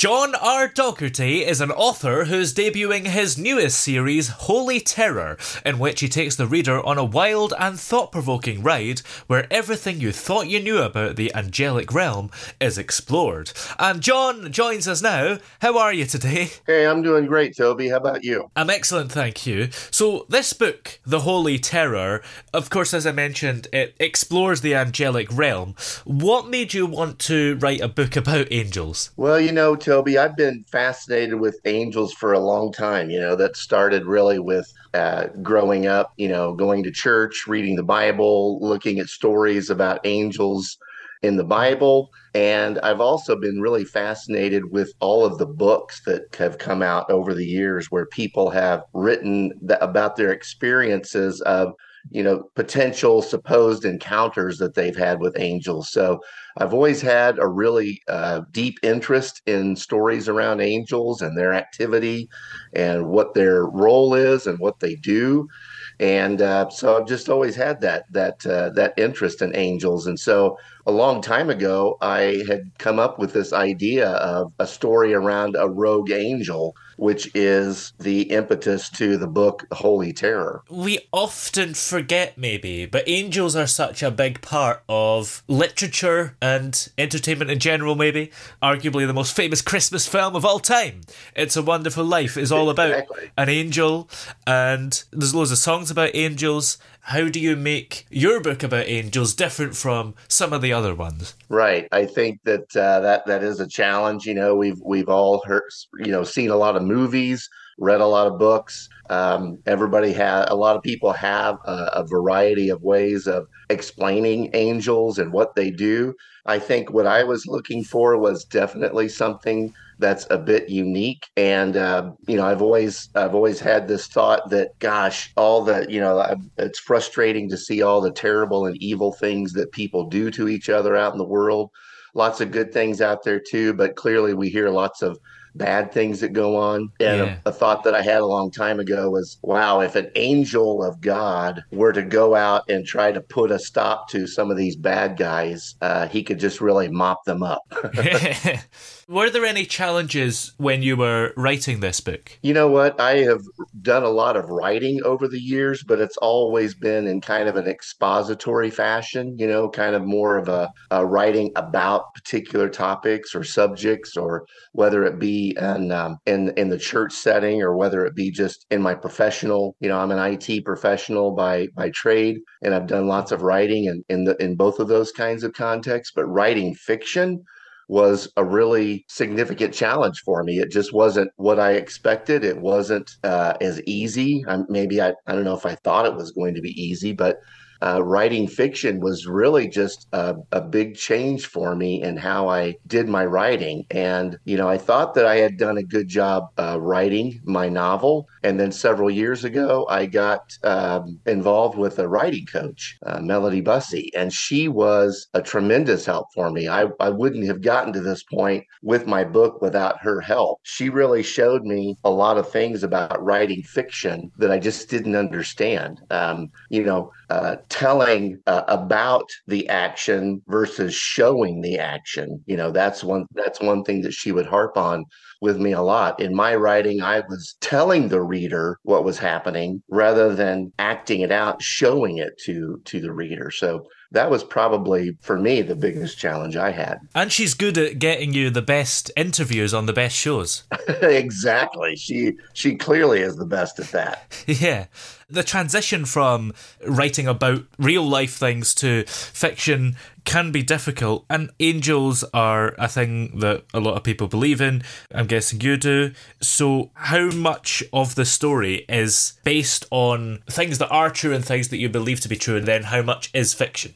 John R. Dougherty is an author who's debuting his newest series, Holy Terror, in which he takes the reader on a wild and thought provoking ride where everything you thought you knew about the angelic realm is explored. And John joins us now. How are you today? Hey, I'm doing great, Toby. How about you? I'm excellent, thank you. So, this book, The Holy Terror, of course, as I mentioned, it explores the angelic realm. What made you want to write a book about angels? Well, you know, Toby, I've been fascinated with angels for a long time. You know, that started really with uh, growing up, you know, going to church, reading the Bible, looking at stories about angels in the Bible. And I've also been really fascinated with all of the books that have come out over the years where people have written th- about their experiences of you know potential supposed encounters that they've had with angels so i've always had a really uh, deep interest in stories around angels and their activity and what their role is and what they do and uh, so I've just always had that that uh, that interest in angels. And so a long time ago, I had come up with this idea of a story around a rogue angel, which is the impetus to the book Holy Terror. We often forget, maybe, but angels are such a big part of literature and entertainment in general. Maybe, arguably the most famous Christmas film of all time. It's a Wonderful Life is all about Exactly. an angel, and there's loads of songs about angels. How do you make your book about angels different from some of the other ones? Right. I think that uh, that that is a challenge. You know, we've we've all heard, you know, seen a lot of movies, read a lot of books. Um, everybody has a lot of people have a, a variety of ways of explaining angels and what they do. I think what I was looking for was definitely something that's a bit unique. And uh, you know i've always i've always had this thought that gosh all the you know I- it's frustrating to see all the terrible and evil things that people do to each other out in the world. Lots of good things out there too but clearly we hear lots of bad things that go on and Yeah. a, a thought that i had a long time ago was wow if an angel of god were to go out and try to put a stop to some of these bad guys uh, he could just really mop them up Were there any challenges when you were writing this book? You know what? I have done a lot of writing over the years, but it's always been in kind of an expository fashion, you know, kind of more of a, a writing about particular topics or subjects, or whether it be in, um, in in the church setting or whether it be just in my professional. You know, I'm an IT professional by by trade, and I've done lots of writing in in, the, in both of those kinds of contexts. But writing fiction was a really significant challenge for me. It just wasn't what I expected. It wasn't uh, as easy. Um, maybe I, I don't know if I thought it was going to be easy, but uh, writing fiction was really just a, a big change for me in how I did my writing. And, you know, I thought that I had done a good job uh, writing my novel. And then several years ago, I got um, involved with a writing coach, uh, Melody Bussey, and she was a tremendous help for me. I, I wouldn't have gotten to this point with my book without her help. She really showed me a lot of things about writing fiction that I just didn't understand. Um, you know, uh, telling uh, about the action versus showing the action. You know, that's one that's one thing that she would harp on with me a lot. In my writing, I was telling the reader what was happening rather than acting it out, showing it to to the reader. So that was probably for me the biggest challenge I had. And she's good at getting you the best interviews on the best shows. exactly. She she clearly is the best at that. yeah. The transition from writing about real life things to fiction can be difficult, and angels are a thing that a lot of people believe in. I'm guessing you do. So, how much of the story is based on things that are true and things that you believe to be true, and then how much is fiction?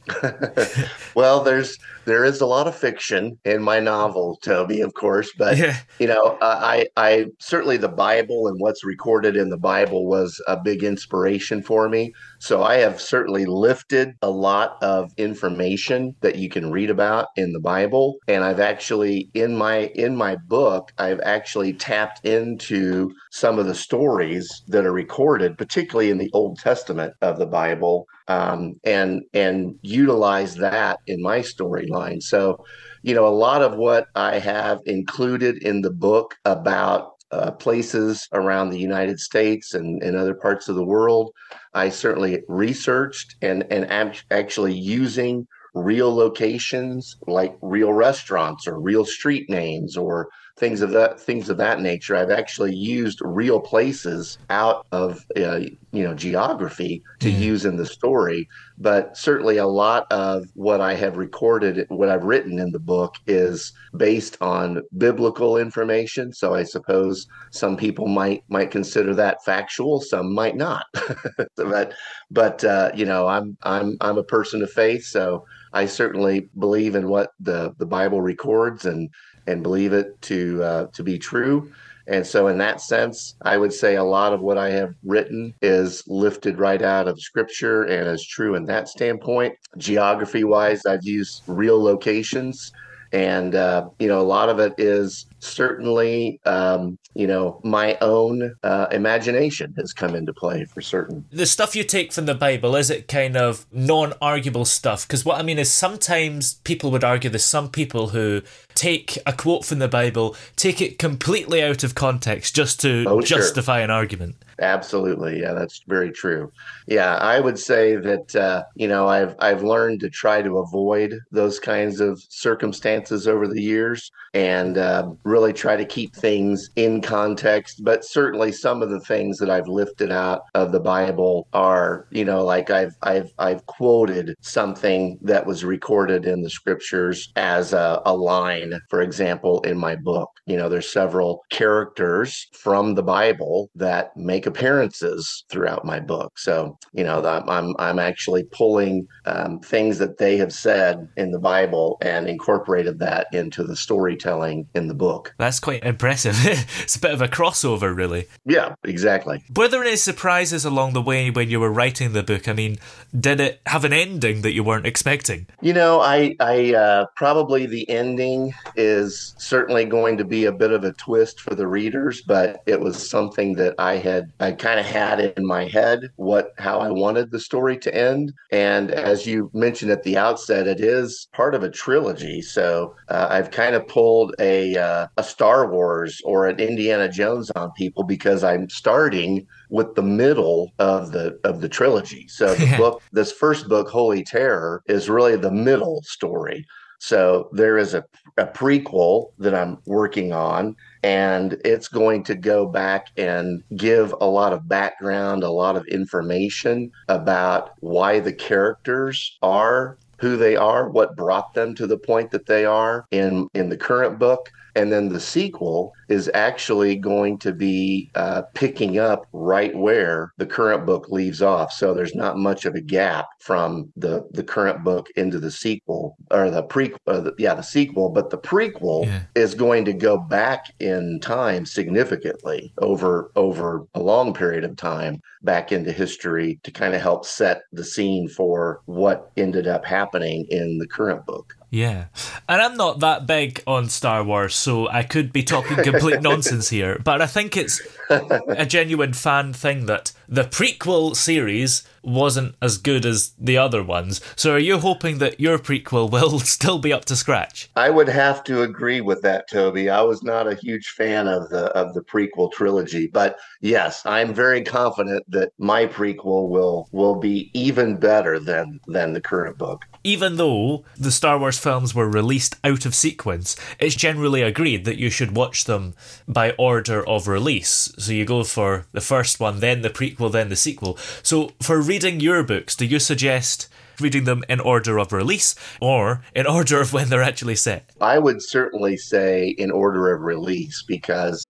well, there's there is a lot of fiction in my novel, Toby, of course, but yeah. you know, I I certainly the Bible and what's recorded in the Bible was a big inspiration for me. So I have certainly lifted a lot of information that you can read about in the Bible, and I've actually in my in my book I've actually tapped into some of the stories that are recorded, particularly in the Old Testament of the Bible, um, and and utilize that in my storyline. So, you know, a lot of what I have included in the book about uh, places around the United States and, and other parts of the world, I certainly researched and and am actually using real locations like real restaurants or real street names or things of that things of that nature. I've actually used real places out of uh, you know geography to mm. use in the story, but certainly a lot of what I have recorded, what I've written in the book, is based on biblical information. So I suppose some people might might consider that factual, some might not. but but uh, you know, I'm I'm I'm a person of faith, so I certainly believe in what the the Bible records and and believe it to uh, to be true. And so, in that sense, I would say a lot of what I have written is lifted right out of scripture and is true in that standpoint. Geography wise, I've used real locations and uh, you know a lot of it is certainly um, you know my own uh, imagination has come into play for certain the stuff you take from the bible is it kind of non-arguable stuff because what i mean is sometimes people would argue there's some people who take a quote from the bible take it completely out of context just to oh, justify sure. an argument Absolutely, yeah, that's very true. Yeah, I would say that uh, you know I've I've learned to try to avoid those kinds of circumstances over the years, and uh, really try to keep things in context. But certainly, some of the things that I've lifted out of the Bible are you know like I've I've I've quoted something that was recorded in the scriptures as a, a line, for example, in my book. You know, there's several characters from the Bible that make appearances throughout my book. So, you know, I'm I'm actually pulling um, things that they have said in the Bible and incorporated that into the storytelling in the book. That's quite impressive. it's a bit of a crossover, really. Yeah, exactly. Were there any surprises along the way when you were writing the book? I mean, did it have an ending that you weren't expecting? You know, I I uh, probably the ending is certainly going to be a bit of a twist for the readers, but it was something that I had I kind of had in my head what how I wanted the story to end. And as you mentioned at the outset, it is part of a trilogy. So uh, I've kind of pulled a uh, a Star Wars or an Indiana Jones on people because I'm starting with the middle of the of the trilogy. So the book, this first book, Holy Terror, is really the middle story. So there is a, a prequel that I'm working on, and it's going to go back and give a lot of background, a lot of information about why the characters are who they are, what brought them to the point that they are in in the current book. And then the sequel is actually going to be uh, picking up right where the current book leaves off. So there's not much of a gap from the the current book into the sequel or the prequel. Uh, yeah, the sequel, but the prequel yeah. is going to go back in time significantly over over a long period of time back into history to kind of help set the scene for what ended up happening in the current book. Yeah. And I'm not that big on Star Wars, so I could be talking complete nonsense here. But I think it's a genuine fan thing that the prequel series wasn't as good as the other ones. So are you hoping that your prequel will still be up to scratch? I would have to agree with that, Toby. I was not a huge fan of the of the prequel trilogy, but yes, I'm very confident that my prequel will will be even better than than the current book. Even though the Star Wars films were released out of sequence, it's generally agreed that you should watch them by order of release. So you go for the first one, then the prequel, then the sequel. So for reading your books, do you suggest reading them in order of release or in order of when they're actually set? I would certainly say in order of release because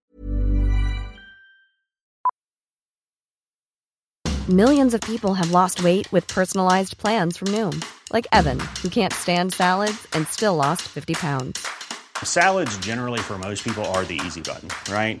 Millions of people have lost weight with personalized plans from Noom, like Evan, who can't stand salads and still lost 50 pounds. Salads, generally, for most people, are the easy button, right?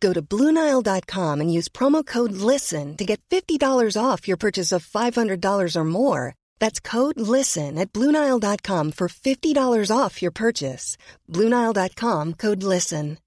Go to Bluenile.com and use promo code LISTEN to get $50 off your purchase of $500 or more. That's code LISTEN at Bluenile.com for $50 off your purchase. Bluenile.com code LISTEN.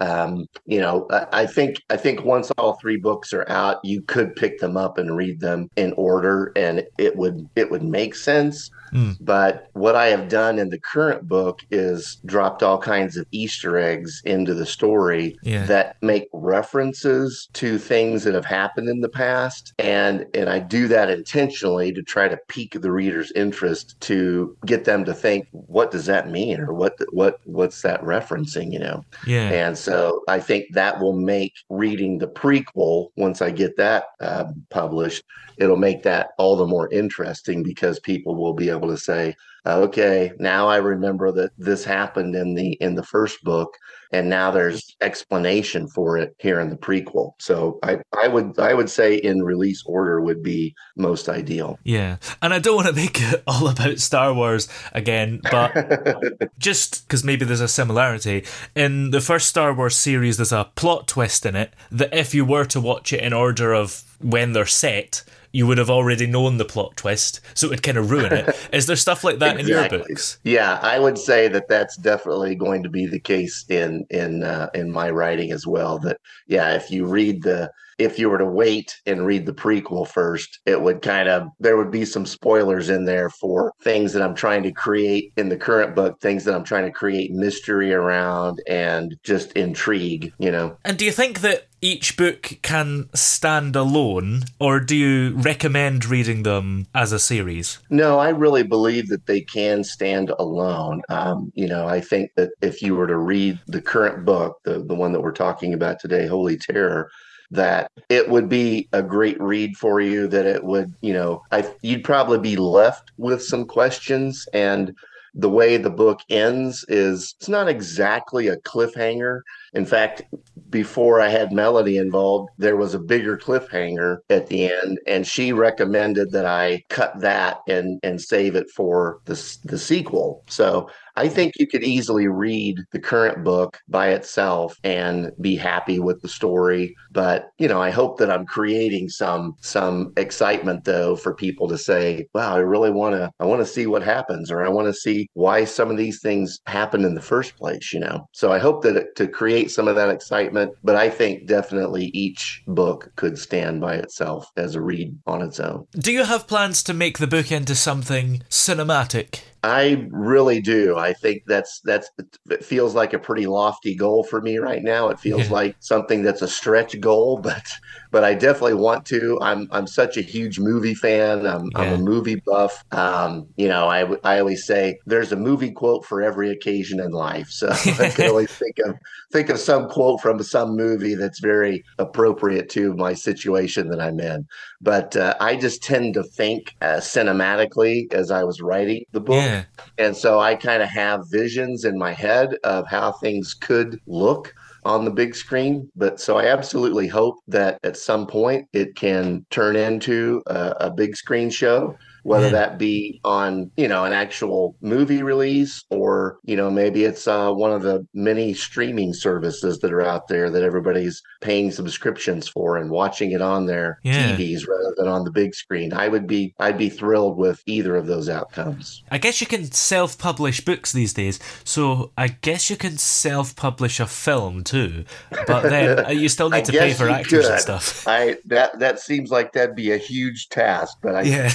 Um, you know, I think I think once all three books are out, you could pick them up and read them in order, and it would it would make sense. Mm. But what I have done in the current book is dropped all kinds of Easter eggs into the story yeah. that make references to things that have happened in the past. And and I do that intentionally to try to pique the reader's interest to get them to think, what does that mean? Or what what what's that referencing, you know? Yeah. And so I think that will make reading the prequel once I get that uh, published it'll make that all the more interesting because people will be able to say, okay, now I remember that this happened in the in the first book, and now there's explanation for it here in the prequel. So I, I would I would say in release order would be most ideal. Yeah, and I don't want to make it all about Star Wars again, but just because maybe there's a similarity in the first Star Wars series, there's a plot twist in it that if you were to watch it in order of when they're set you would have already known the plot twist, so it would kind of ruin it. Is there stuff like that exactly. in your books? Yeah, I would say that that's definitely going to be the case in in uh, in my writing as well. That yeah, if you read the if you were to wait and read the prequel first, it would kind of there would be some spoilers in there for things that I'm trying to create in the current book, things that I'm trying to create mystery around and just intrigue, you know. And do you think that each book can stand alone, or do you recommend reading them as a series? No, I really believe that they can stand alone. Um, you know, I think that if you were to read the current book, the, the one that we're talking about today, Holy Terror, that it would be a great read for you that it would you know I, you'd probably be left with some questions and the way the book ends is it's not exactly a cliffhanger. In fact, before I had Melody involved, there was a bigger cliffhanger at the end, and she recommended that I cut that and and save it for the the sequel. So I think you could easily read the current book by itself and be happy with the story. But you know, I hope that I'm creating some some excitement though for people to say, "Wow, I really want to I want to see what happens," or "I want to see why some of these things happened in the first place." You know, so I hope that to create some of that excitement. But I think definitely each book could stand by itself as a read on its own. Do you have plans to make the book into something cinematic? I really do. I think that's that's it feels like a pretty lofty goal for me right now. It feels Yeah. like something that's a stretch goal, but but I definitely want to. I'm I'm such a huge movie fan. I'm I'm a movie buff. Um, you know, I I always say there's a movie quote for every occasion in life. So I can always think of think of some quote from some movie that's very appropriate to my situation that I'm in. But uh, I just tend to think uh, cinematically as I was writing the book. Yeah. And so I kind of have visions in my head of how things could look on the big screen. But so I absolutely hope that at some point it can turn into a, a big screen show, whether that be on, you know, an actual movie release or, you know, maybe it's uh, one of the many streaming services that are out there that everybody's paying subscriptions for and watching it on their Yeah. TVs rather than on the big screen. I would be I'd be thrilled with either of those outcomes. I guess you can self publish books these days, so I guess you can self publish a film too. But then uh, you still need to pay for actors and stuff. I that that seems like that'd be a huge task, but I Yeah.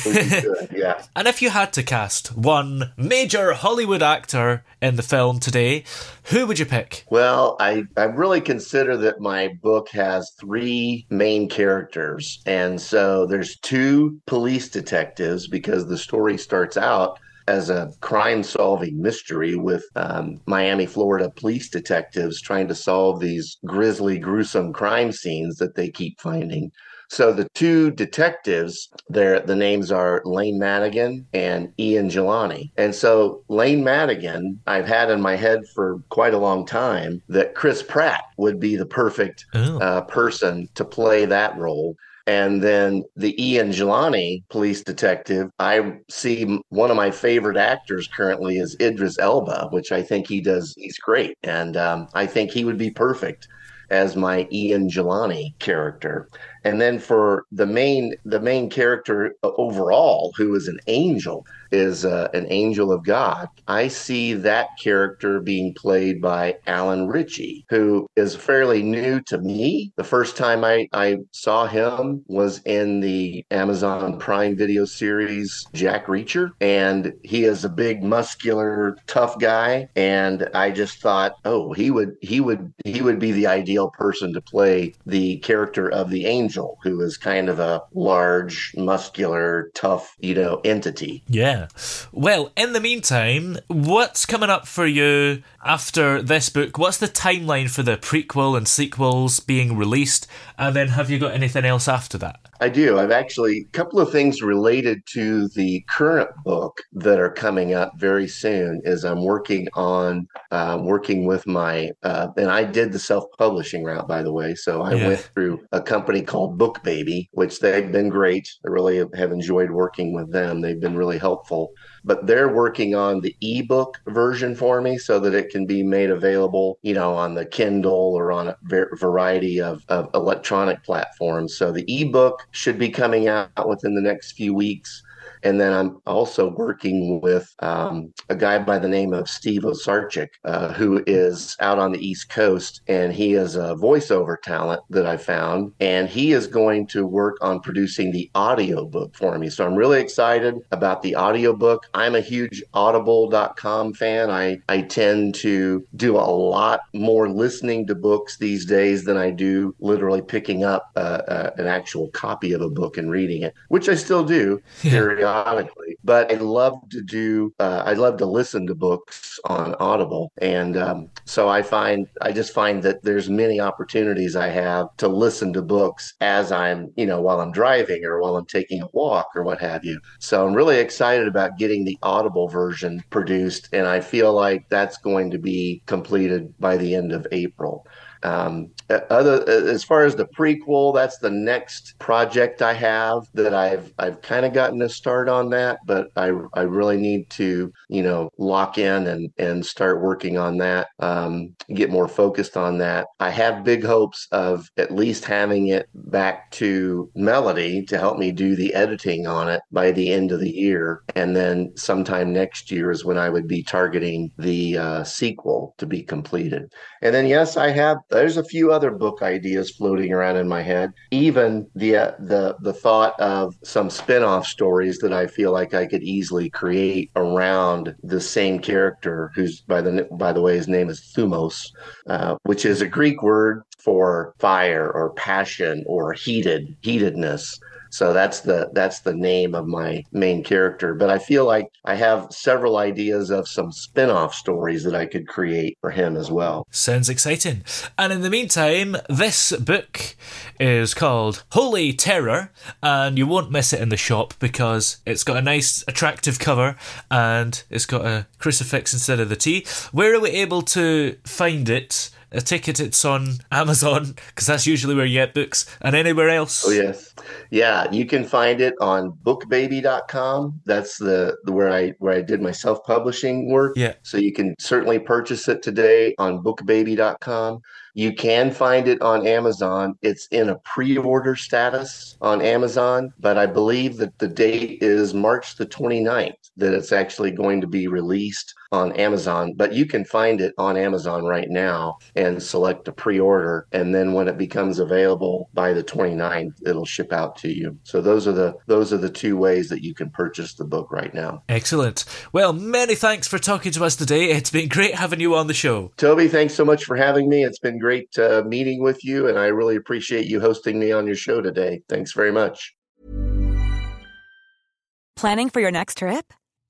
Yeah. And if you had to cast one major Hollywood actor in the film today, who would you pick? Well, I, I really consider that my book has three main characters. And so there's two police detectives because the story starts out as a crime solving mystery with um, Miami, Florida police detectives trying to solve these grisly, gruesome crime scenes that they keep finding. So the two detectives, their the names are Lane Madigan and Ian Jelani. And so Lane Madigan, I've had in my head for quite a long time that Chris Pratt would be the perfect Oh. uh, person to play that role. And then the Ian Jelani police detective, I see one of my favorite actors currently is Idris Elba, which I think he does. He's great, and um, I think he would be perfect as my Ian Jelani character. And then for the main the main character overall, who is an angel, is uh, an angel of God. I see that character being played by Alan Ritchson, who is fairly new to me. The first time I, I saw him was in the Amazon Prime Video series Jack Reacher, and he is a big, muscular, tough guy. And I just thought, oh, he would he would he would be the ideal person to play the character of the angel, who is kind of a large, muscular, tough, you know, entity. Yeah. Well, in the meantime, what's coming up for you after this book? What's the timeline for the prequel and sequels being released? And then have you got anything else after that? I do. I've actually a couple of things related to the current book that are coming up very soon. Is I'm working on uh, working with my uh, and I did the self publishing route by the way. So I Yeah. went through a company called BookBaby, which they've been great. I really have enjoyed working with them. They've been really helpful. But they're working on the ebook version for me so that it can be made available, you know, on the Kindle or on a variety of, of electronic platforms. So the ebook should be coming out within the next few weeks. And then I'm also working with um, a guy by the name of Steve Osarchik, uh, who is out on the East Coast, and he is a voiceover talent that I found, and he is going to work on producing the audiobook for me. So I'm really excited about the audiobook. I'm a huge Audible.com fan. I I tend to do a lot more listening to books these days than I do literally picking up uh, uh, an actual copy of a book and reading it, which I still do periodically periodically. But I love to do, uh, I love to listen to books on Audible. And um, so I find, I just find that there's many opportunities I have to listen to books as I'm, you know, while I'm driving or while I'm taking a walk or what have you. So I'm really excited about getting the Audible version produced. And I feel like that's going to be completed by the end of April. Um, uh, other uh, as far as the prequel, that's the next project I have that I've I've kind of gotten a start on that, but I I really need to you know lock in and and start working on that, um, get more focused on that. I have big hopes of at least having it back to Melody to help me do the editing on it by the end of the year, and then sometime next year is when I would be targeting the uh, sequel to be completed. And then yes, I have there's a few other book ideas floating around in my head. Even the uh, the the thought of some spin-off stories that I feel like I could easily create around the same character, who's by the by the way, his name is Thumos, uh, which is a Greek word for fire or passion or heated heatedness. So that's the that's the name of my main character. But I feel like I have several ideas of some spin-off stories that I could create for him as well. Sounds exciting. And in the meantime, this book is called Holy Terror, and you won't miss it in the shop because it's got a nice, attractive cover and it's got a crucifix instead of the T. Where are we able to find it? Take it it's on Amazon because that's usually where you get books and anywhere else. Oh yes, yeah, you can find it on bookbaby.com. That's the, the where I where I did my self publishing work. Yeah, so you can certainly purchase it today on bookbaby.com. You can find it on Amazon. It's in a pre order status on Amazon, but I believe that the date is March the 29th that it's actually going to be released on Amazon. But you can find it on Amazon right now and select a pre order. And then when it becomes available by the 29th, it'll ship out to you. So those are the those are the two ways that you can purchase the book right now. Excellent. Well, many thanks for talking to us today. It's been great having you on the show. Toby, thanks so much for having me. It's been great uh, meeting with you, and I really appreciate you hosting me on your show today. Thanks very much. Planning for your next trip?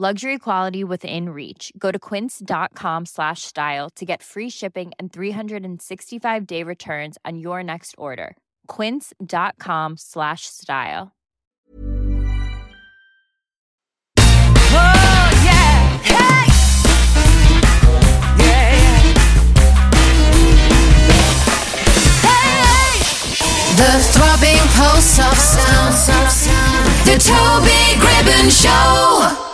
luxury quality within reach go to quince.com slash style to get free shipping and 365 day returns on your next order quince.com slash style Oh, yeah. Hey! Yeah, yeah. The throbbing pulse of sound. The Toby Gribbon Show.